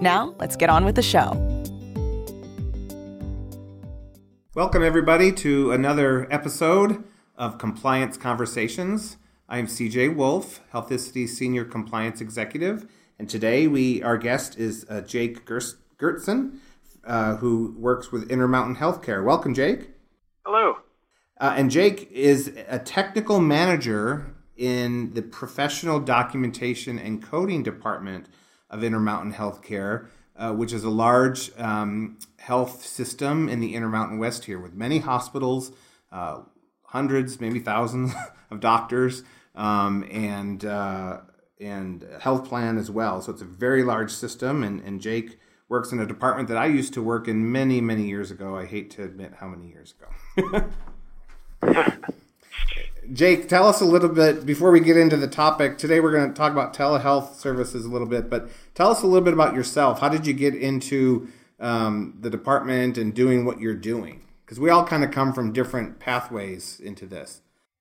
Now, let's get on with the show. Welcome, everybody, to another episode of Compliance Conversations. I am CJ Wolf, Healthicity Senior Compliance Executive, and today we our guest is uh, Jake Gertson, uh, who works with Intermountain Healthcare. Welcome, Jake. Hello. Uh, and Jake is a technical manager in the professional documentation and coding department of Intermountain Healthcare, uh, which is a large um, health system in the Intermountain West here with many hospitals, uh, hundreds, maybe thousands of doctors, um, and uh, and health plan as well. So it's a very large system, and, and Jake works in a department that I used to work in many, many years ago. I hate to admit how many years ago. Jake, tell us a little bit before we get into the topic. Today we're going to talk about telehealth services a little bit, but tell us a little bit about yourself. How did you get into um, the department and doing what you're doing? Because we all kind of come from different pathways into this.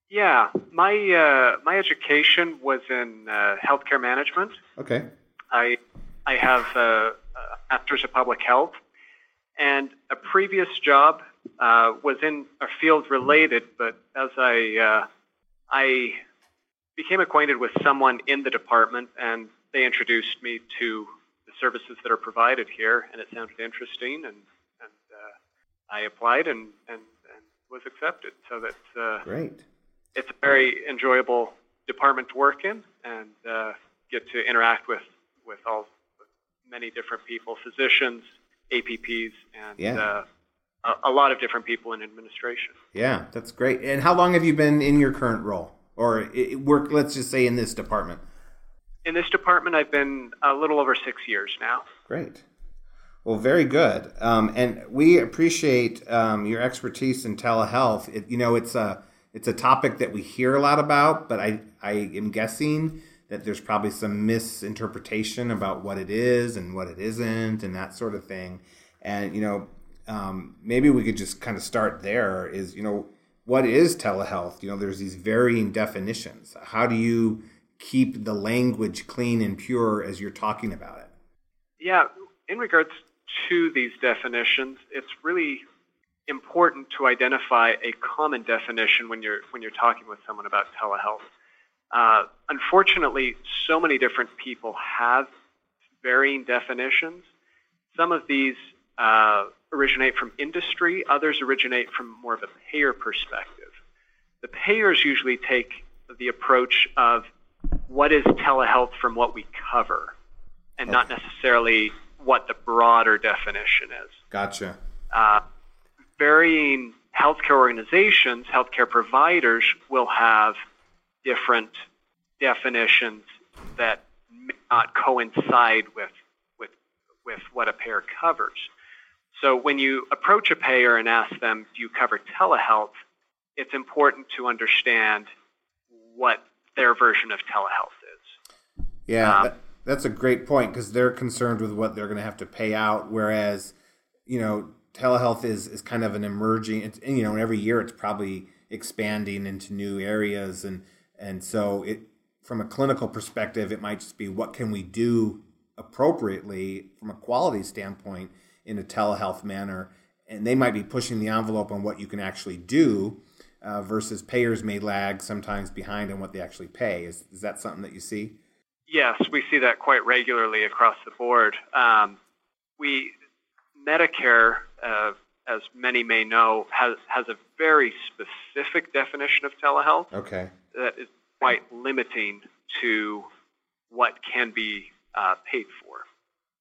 Yeah, my uh, my education was in uh, healthcare management. Okay. I I have a, a master's of public health, and a previous job uh, was in a field related. But as I uh, I became acquainted with someone in the department, and they introduced me to the services that are provided here, and it sounded interesting, and and uh, I applied and, and and was accepted. So that's uh, great it's a very enjoyable department to work in and uh, get to interact with with all many different people, physicians, APPs, and yeah. A, a, lot of different people in administration. Yeah, that's great. And how long have you been in your current role, or work? Let's just say in this department. In this department, I've been a little over six years now. Great. Well, very good. Um, and we appreciate um, your expertise in telehealth. It, you know, it's a it's a topic that we hear a lot about, but I, I am guessing that there's probably some misinterpretation about what it is and what it isn't and that sort of thing. And, you know, um, maybe we could just kind of start there is, you know, what is telehealth? You know, there's these varying definitions. How do you keep the language clean and pure as you're talking about it? Yeah, in regards to these definitions, it's really important to identify a common definition when you're when you're talking with someone about telehealth. Uh, unfortunately, so many different people have varying definitions. Some of these uh, originate from industry, others originate from more of a payer perspective. The payers usually take the approach of what is telehealth from what we cover, and okay. not necessarily what the broader definition is. Gotcha. Uh, varying healthcare organizations, healthcare providers will have different definitions that may not coincide with, with, with what a payer covers. So when you approach a payer and ask them, do you cover telehealth? It's important to understand what their version of telehealth is. Yeah, um, that, that's a great point because they're concerned with what they're going to have to pay out, whereas, you know, telehealth is is kind of an emerging. It's, you know, every year it's probably expanding into new areas, and and so it from a clinical perspective, it might just be what can we do appropriately from a quality standpoint in a telehealth manner, and they might be pushing the envelope on what you can actually do. Uh, versus payers may lag sometimes behind on what they actually pay. Is, is that something that you see? Yes, we see that quite regularly across the board. Um, we Medicare, uh, as many may know, has, has a very specific definition of telehealth. Okay. That is quite limiting to what can be uh, paid for.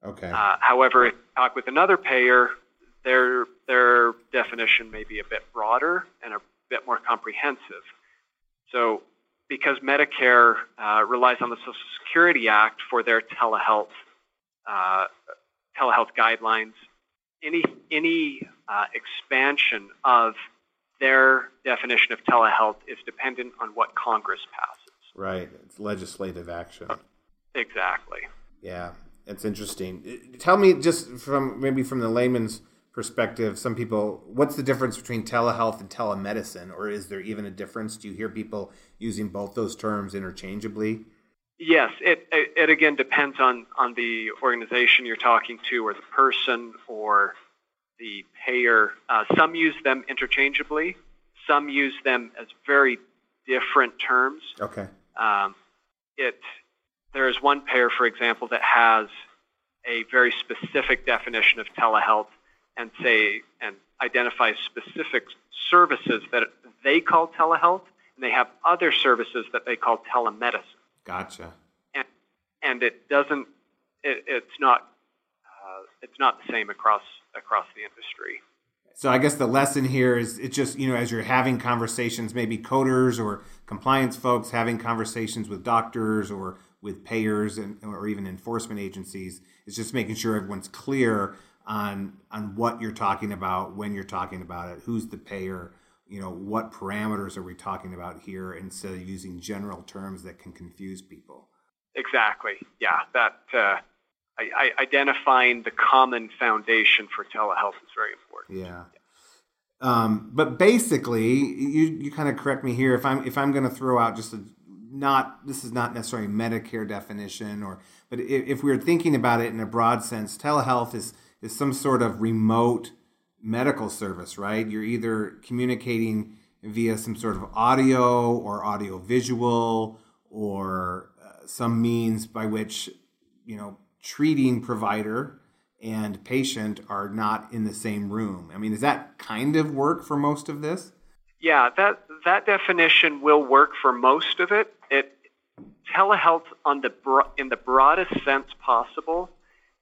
Okay. Uh, however, if you talk with another payer, their their definition may be a bit broader and a bit more comprehensive. So, because Medicare uh, relies on the Social Security Act for their telehealth uh, telehealth guidelines, any any uh, expansion of their definition of telehealth is dependent on what Congress passes. Right, it's legislative action. Exactly. Yeah, it's interesting. Tell me, just from maybe from the layman's perspective, some people, what's the difference between telehealth and telemedicine, or is there even a difference? Do you hear people using both those terms interchangeably? Yes, it, it, it again depends on on the organization you're talking to, or the person, or the payer. Uh, some use them interchangeably. Some use them as very different terms. Okay. Um, it there is one payer, for example, that has a very specific definition of telehealth and say and identify specific services that they call telehealth, and they have other services that they call telemedicine. Gotcha. And and it doesn't. It, it's not. Uh, it's not the same across across the industry. So I guess the lesson here is it's just you know as you're having conversations, maybe coders or compliance folks having conversations with doctors or with payers and or even enforcement agencies, is just making sure everyone's clear on on what you're talking about when you're talking about it who's the payer you know what parameters are we talking about here instead of using general terms that can confuse people. Exactly. Yeah that uh, I, I, identifying the common foundation for telehealth is very important. Yeah. Um, but basically you, you kind of correct me here if i'm if i'm going to throw out just a not this is not necessarily medicare definition or but if, if we're thinking about it in a broad sense telehealth is is some sort of remote medical service, right? You're either communicating via some sort of audio or audio visual or uh, some means by which, you know, treating provider and patient are not in the same room. I mean, does that kind of work for most of this? Yeah, that that definition will work for most of it. It telehealth on the in the broadest sense possible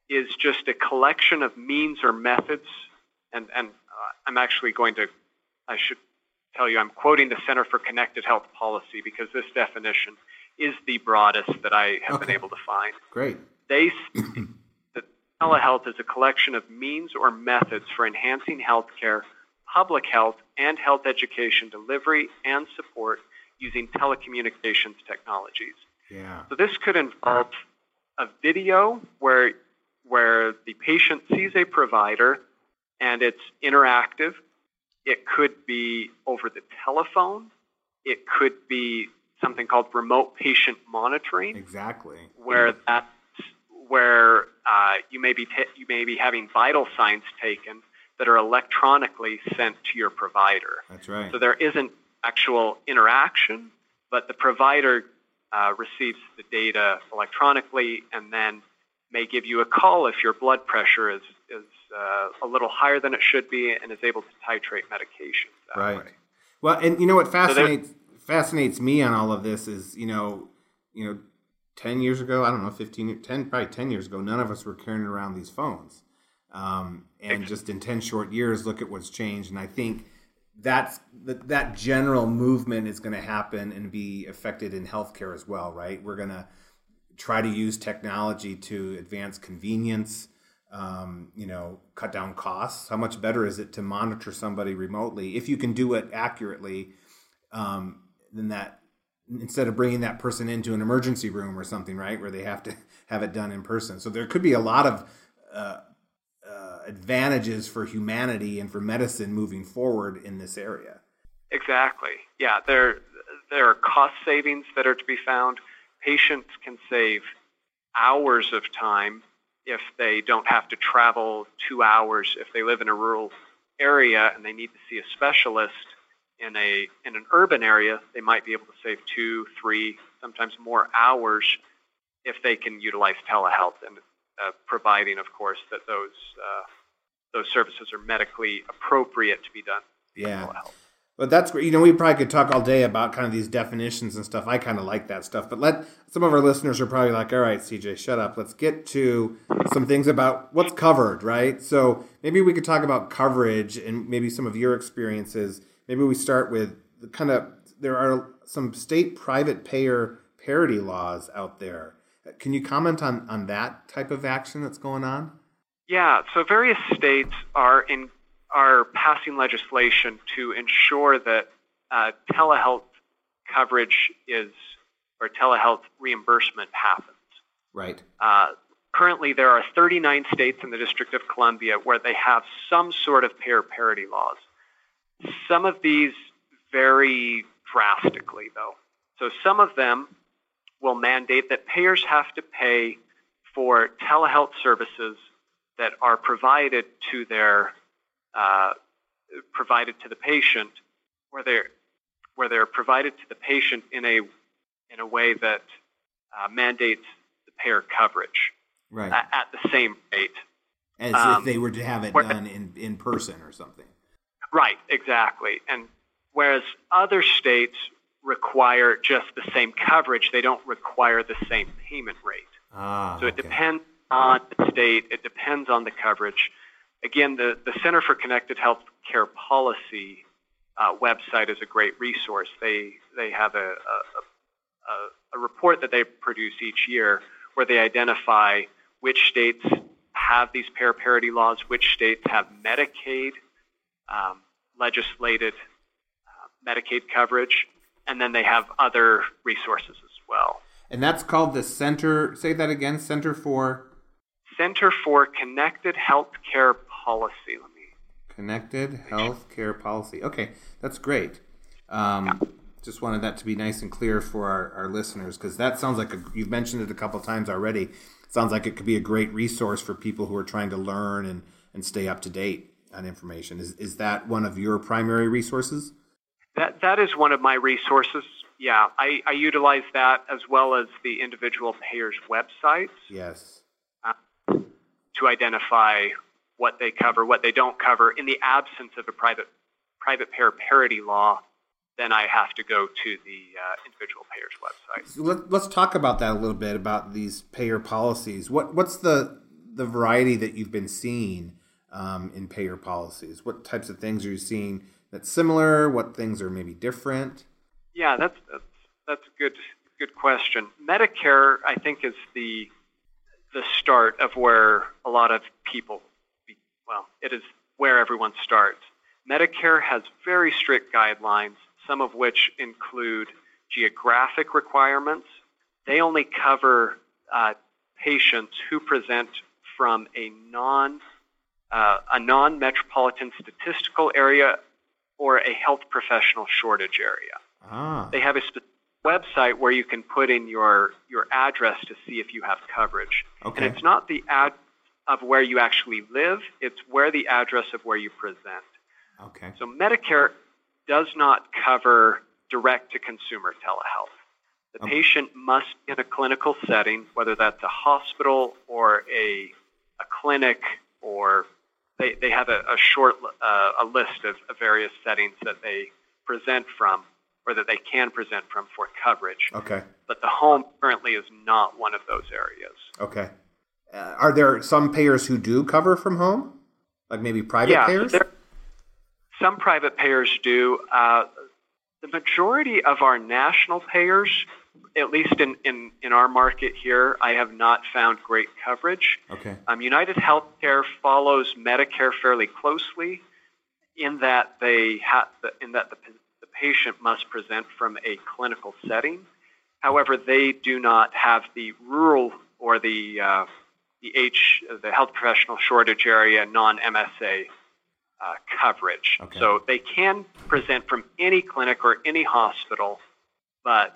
is just a collection of means or methods, and, and uh, I'm actually going to, I should tell you, I'm quoting the Center for Connected Health Policy because this definition is the broadest that I have okay. been able to find. Great. They that telehealth is a collection of means or methods for enhancing healthcare, public health, and health education delivery and support using telecommunications technologies. Yeah. So this could involve a video where where the patient sees a provider and it's interactive. It could be over the telephone. It could be something called remote patient monitoring. Exactly. Where yeah. that's where uh, you may be t- you may be having vital signs taken that are electronically sent to your provider. That's right. So there isn't actual interaction, but the provider uh, receives the data electronically and then may give you a call if your blood pressure is, is uh, a little higher than it should be and is able to titrate medications right. way. Well, and you know what fascinates so fascinates me on all of this is you know you know 10 years ago, I don't know, 15, 10, probably 10 years ago, none of us were carrying around these phones. Um, and just in 10 short years, look at what's changed. And I think that's that, that general movement is going to happen and be affected in healthcare as well, right? We're going to try to use technology to advance convenience, um, you know, cut down costs. How much better is it to monitor somebody remotely if you can do it accurately um, than that? Instead of bringing that person into an emergency room or something, right, where they have to have it done in person. So there could be a lot of uh, advantages for humanity and for medicine moving forward in this area. Exactly. Yeah, there there are cost savings that are to be found patients can save hours of time if they don't have to travel two hours if they live in a rural area and they need to see a specialist in a in an urban area they might be able to save two three sometimes more hours if they can utilize telehealth and uh, providing of course that those uh, those services are medically appropriate to be done yeah but that's great. You know, we probably could talk all day about kind of these definitions and stuff. I kind of like that stuff. But let some of our listeners are probably like, all right, CJ, shut up. Let's get to some things about what's covered, right? So maybe we could talk about coverage and maybe some of your experiences. Maybe we start with the kind of there are some state private payer parity laws out there. Can you comment on on that type of action that's going on? Yeah, so various states are in are passing legislation to ensure that uh, telehealth coverage is or telehealth reimbursement happens. Right. Uh, currently, there are 39 states in the District of Columbia where they have some sort of payer parity laws. Some of these vary drastically, though. So some of them will mandate that payers have to pay for telehealth services that are provided to their uh, provided to the patient, where they're where they're provided to the patient in a in a way that uh, mandates the payer coverage Right. at, at the same rate. As um, if they were to have it where- done in, in person or something. Right, exactly. And whereas other states require just the same coverage, they don't require the same payment rate. Ah. So it okay. depends on the state, it depends on the coverage. Again, the, the Center for Connected Healthcare Policy uh, website is a great resource. They, they have a, a, a, a report that they produce each year where they identify which states have these payer parity laws, which states have Medicaid um, legislated uh, Medicaid coverage, and then they have other resources as well. And that's called the Center, say that again, Center for Center for Connected Healthcare Policy. Let me. Connected Healthcare Policy. Okay, that's great. Um, Just wanted that to be nice and clear for our, our listeners because that sounds like a, you've mentioned it a couple times already. sounds like it could be a great resource for people who are trying to learn and, and stay up to date on information. Is, is that one of your primary resources? That that is one of my resources. Yeah, I, I utilize that as well as the individual payers' websites Yes. to identify what they cover, what they don't cover. In the absence of a private private payer parity law, then I have to go to the uh, individual payer's website. So let, let's talk about that a little bit about these payer policies. What what's the the variety that you've been seeing um, in payer policies? What types of things are you seeing that's similar? What things are maybe different? Yeah, that's that's that's a good good question. Medicare, I think, is the the start of where a lot of people, well, it is where everyone starts. Medicare has very strict guidelines, some of which include geographic requirements. They only cover uh, patients who present from a non uh, a non metropolitan statistical area or a health professional shortage area. Ah, They have a specific website where you can put in your, your address to see if you have coverage. Okay. And it's not the ad of where you actually live, it's where the address of where you present. okay. So Medicare does not cover direct to consumer telehealth. The Okay. patient must be in a clinical setting, whether that's a hospital or a, a clinic or they, they have a, a short uh, a list of, of various settings that they present from or that they can present from for coverage. Okay. But the home currently is not one of those areas. Okay. Uh, are there some payers who do cover from home, like maybe private yeah, payers? there- some private payers do. Uh, the majority of our national payers, at least in, in, in our market here, I have not found great coverage. Okay. Um, United Healthcare follows Medicare fairly closely in that they ha- in that the, the patient must present from a clinical setting. However, they do not have the rural or the uh, the H the health professional shortage area non MSA uh, coverage. Okay. So they can present from any clinic or any hospital, but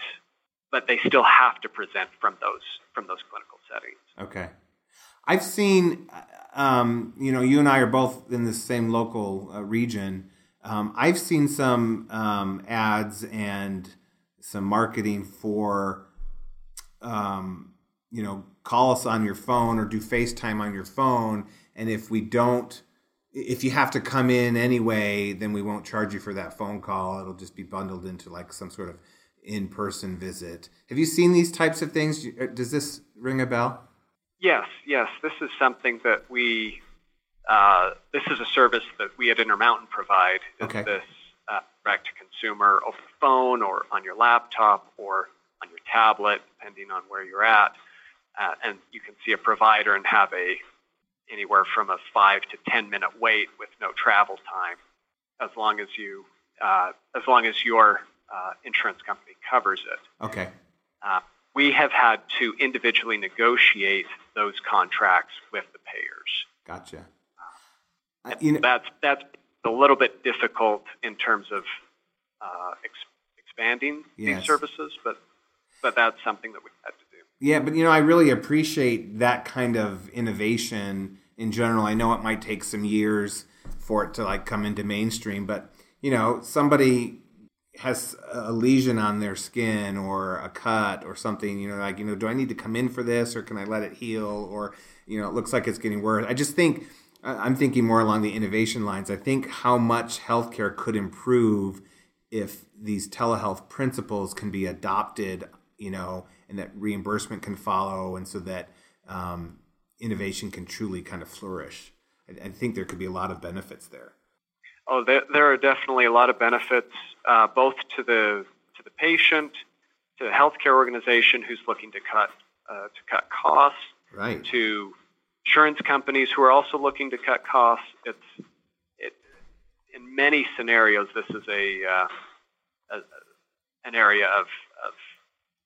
but they still have to present from those from those clinical settings. Okay. I've seen, um, you know, you and I are both in the same local uh, region. Um, I've seen some um, ads and some marketing for, um, you know, call us on your phone or do FaceTime on your phone. And if we don't, if you have to come in anyway, then we won't charge you for that phone call. It'll just be bundled into like some sort of in person visit. Have you seen these types of things? Does this ring a bell? Yes, yes. This is something that we, uh, this is a service that we at Intermountain provide. Okay. This uh, direct to consumer over the phone or on your laptop or on your tablet, depending on where you're at. Uh, and you can see a provider and have a anywhere from a five to ten minute wait with no travel time, as long as you uh, as long as your uh, insurance company covers it. Okay. Uh, we have had to individually negotiate those contracts with the payers. Gotcha. Uh, you know, That's that's a little bit difficult in terms of uh, ex- expanding Yes. these services, but but that's something that we've had to do. Yeah, but you know, I really appreciate that kind of innovation in general. I know it might take some years for it to like come into mainstream, but you know, somebody has a lesion on their skin or a cut or something, you know, like, you know, do I need to come in for this or can I let it heal or, you know, it looks like it's getting worse. I just think I'm thinking more along the innovation lines. I think how much healthcare could improve if these telehealth principles can be adopted, you know, and that reimbursement can follow, and so that um, innovation can truly kind of flourish. I, I think there could be a lot of benefits there. Oh, there, there are definitely a lot of benefits, uh, both to the to the patient, to the healthcare organization who's looking to cut uh, to cut costs, Right. to insurance companies who are also looking to cut costs. It's it in many scenarios this is a, uh, a an area of, of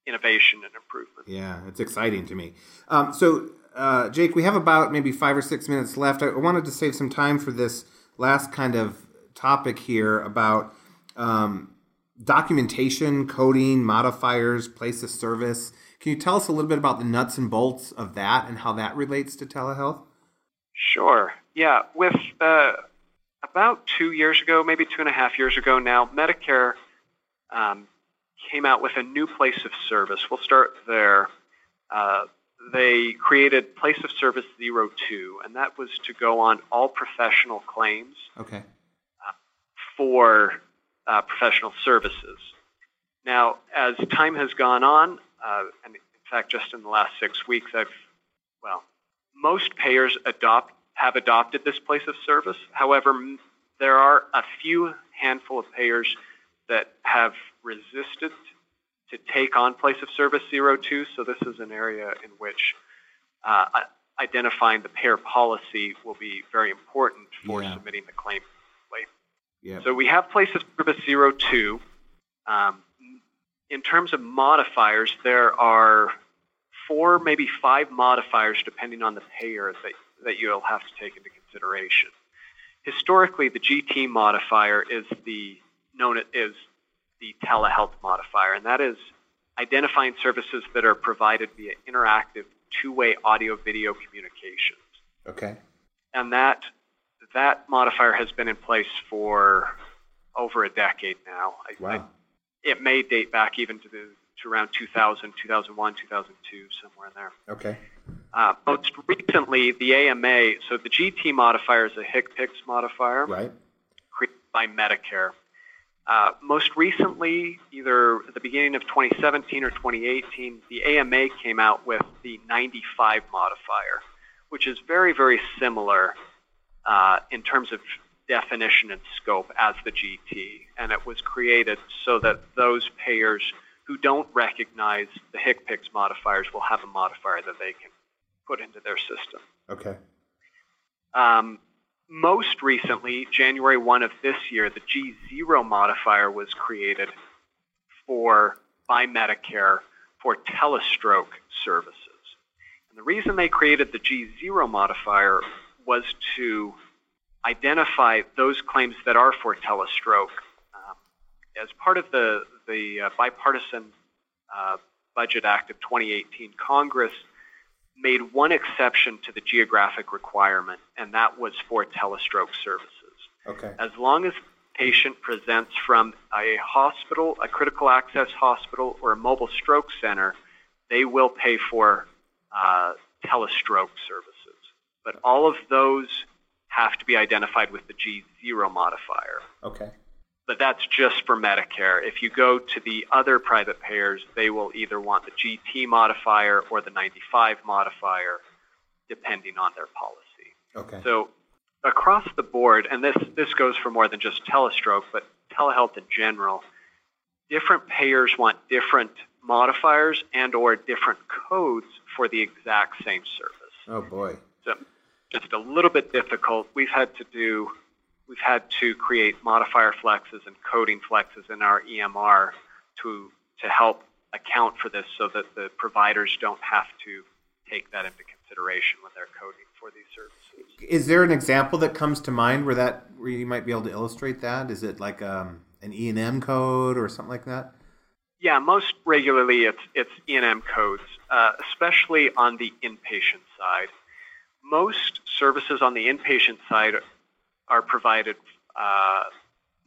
innovation and improvement. Yeah, it's exciting to me. Um, so, uh, Jake, we have about maybe five or six minutes left. I I wanted to save some time for this last kind of topic here about um, documentation, coding, modifiers, place of service. Can you tell us a little bit about the nuts and bolts of that and how that relates to telehealth? Sure. Yeah. With uh, about two years ago, maybe two and a half years ago now, Medicare um, came out with a new place of service. We'll start there. Uh, they created Place of Service 02, and that was to go on all professional claims Okay. For uh, professional services. Now, as time has gone on, uh, and in fact, just in the last six weeks, I've, well, most payers adopt have adopted this place of service. However, m- there are a few handful of payers that have resisted to take on place of service 02. So this is an area in which uh, identifying the payer policy will be very important for Yeah. submitting the claim. Yeah. So we have place of service 02. Um, in terms of modifiers, there are four, maybe five modifiers, depending on the payer, that, that you'll have to take into consideration. Historically, the GT modifier is the known as is the telehealth modifier, and that is identifying services that are provided via interactive two-way audio-video communications okay. and that that modifier has been in place for over a decade now. I, I, Wow. it may date back even to the to around 2000, 2001, 2002, somewhere in there. Okay. Uh, most recently, the AMA, so the GT modifier is a HCPCS modifier Right. created by Medicare. Uh, most recently, either at the beginning of 2017 or 2018, the AMA came out with the 95 modifier, which is very, very similar uh, in terms of definition and scope as the GT. And it was created so that those payers who don't recognize the HCPCS modifiers will have a modifier that they can put into their system. Okay. Um, most recently, January 1 of this year, the G0 modifier was created for by Medicare for telestroke services. And the reason they created the G0 modifier was to identify those claims that are for telestroke. Um, as part of the, the uh, bipartisan uh, Budget Act of 2018, Congress made one exception to the geographic requirement, and that was for telestroke services. Okay. As long as patient presents from a hospital, a critical access hospital, or a mobile stroke center, they will pay for uh, telestroke services. But all of those have to be identified with the G0 modifier Okay. but that's just for Medicare. If you go to the other private payers, they will either want the GT modifier or the 95 modifier, depending on their policy. Okay. So across the board, and this, this goes for more than just telestroke, but telehealth in general, different payers want different modifiers and or different codes for the exact same service. oh boy. So just a little bit difficult. We've had to do, we've had to create modifier flexes and coding flexes in our EMR to to help account for this, so that the providers don't have to take that into consideration when they're coding for these services. Is there an example that comes to mind where that where you might be able to illustrate that? Is it like um, an E and M code or something like that? Yeah, most regularly it's it's E and M codes, uh, especially on the inpatient side. Most services on the inpatient side are provided. Uh,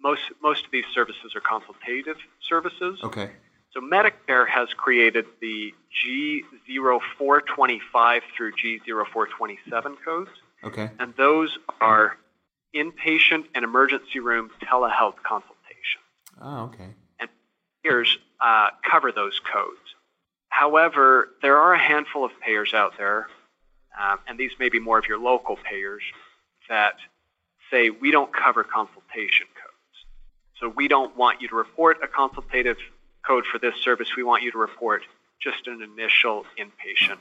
most most of these services are consultative services. Okay. So Medicare has created the G0425 through G0427 codes, Okay. and those are inpatient and emergency room telehealth consultations. Oh, okay. And payers uh, cover those codes. However, there are a handful of payers out there, um, and these may be more of your local payers, that say we don't cover consultation codes. So we don't want you to report a consultative code for this service. We want you to report just an initial inpatient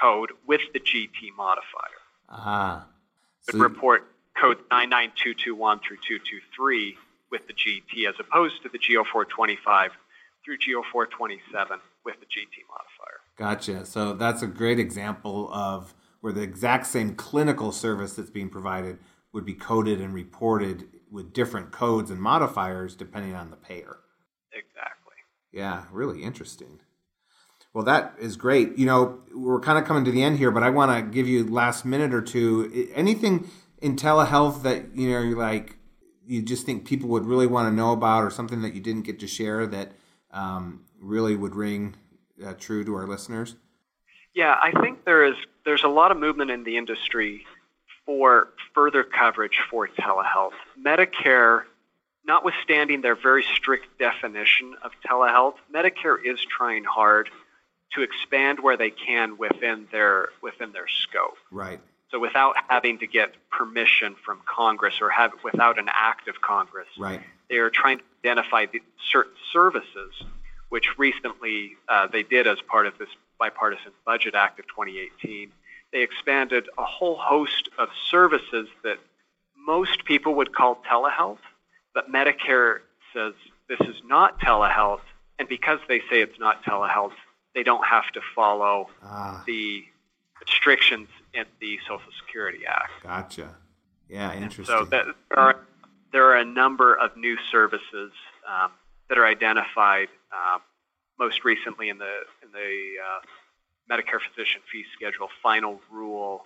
code with the GT modifier. Ah. But So- report code 99221 through 223 with the GT as opposed to the G0425 through G0427 with the GT modifier. Gotcha. So that's a great example of where the exact same clinical service that's being provided would be coded and reported with different codes and modifiers depending on the payer. Exactly. Yeah, really interesting. Well, that is great. You know, we're kind of coming to the end here, but I want to give you last minute or two. Anything in telehealth that you know, like, you just think people would really want to know about, or something that you didn't get to share that um, really would ring uh, true to our listeners? Yeah, I think there is there's a lot of movement in the industry for further coverage for telehealth. Medicare, notwithstanding their very strict definition of telehealth, Medicare is trying hard to expand where they can within their within their scope. Right. So without having to get permission from Congress or have without an act of Congress, Right. they are trying to identify the certain services, which recently uh, they did as part of this bipartisan budget act of 2018. They expanded a whole host of services that most people would call telehealth, but Medicare says this is not telehealth, and because they say it's not telehealth, they don't have to follow Ah, the restrictions in the Social Security Act. gotcha. Yeah, interesting. So that, there, are, there are a number of new services um, that are identified. Um, most recently, in the in the uh, Medicare Physician Fee Schedule final rule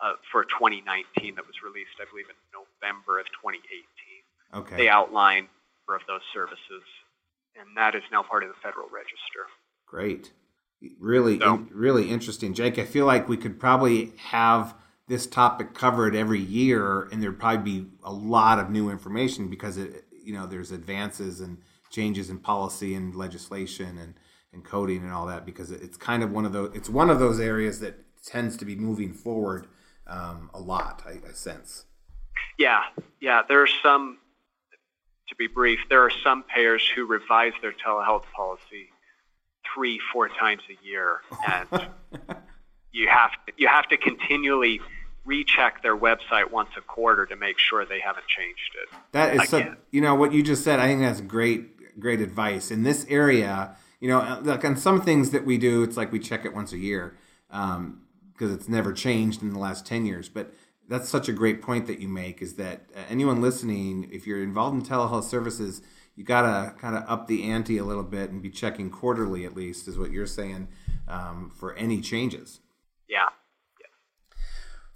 uh, for 2019 that was released, I believe, in November of 2018. okay. They outline of those services, and that is now part of the Federal Register. Great. Really, So- in, really interesting, Jake. I feel like we could probably have this topic covered every year, and there'd probably be a lot of new information because it, you know, there's advances and changes in policy and legislation and, and coding and all that. Because it's kind of one of those, it's one of those areas that tends to be moving forward um, a lot. I, I sense. Yeah, yeah. There are some, to be brief, there are some payers who revise their telehealth policy three, four times a year, and you have to, you have to continually recheck their website once a quarter to make sure they haven't changed it. That is so. You know what you just said. I think that's great, great advice in this area. You know, like on some things that we do, it's like we check it once a year because it's never changed in the last ten years. But that's such a great point that you make. Is that uh, anyone listening, if you're involved in telehealth services, you gotta kind of up the ante a little bit and be checking quarterly at least, is what you're saying um, for any changes. Yeah.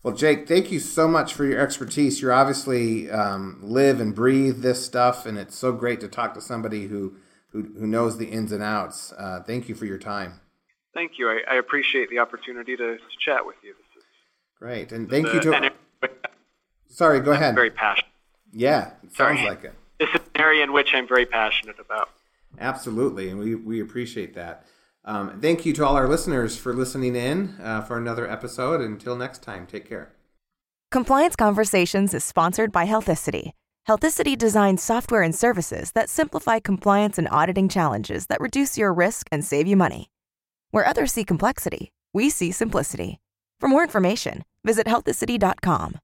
Well, Jake, thank you so much for your expertise. You're obviously um, live and breathe this stuff, and it's so great to talk to somebody who who, who knows the ins and outs. Uh, thank you for your time. Thank you. I, I appreciate the opportunity to, to chat with you. This is Great, and thank you to. Sorry, go I'm ahead. very passionate. Yeah, it sounds like it. This is an area in which I'm very passionate about. Absolutely, and we, we appreciate that. Um, thank you to all our listeners for listening in uh, for another episode. Until next time, take care. Compliance Conversations is sponsored by Healthicity. Healthicity designs software and services that simplify compliance and auditing challenges that reduce your risk and save you money. Where others see complexity, we see simplicity. For more information, Visit healthicity.com.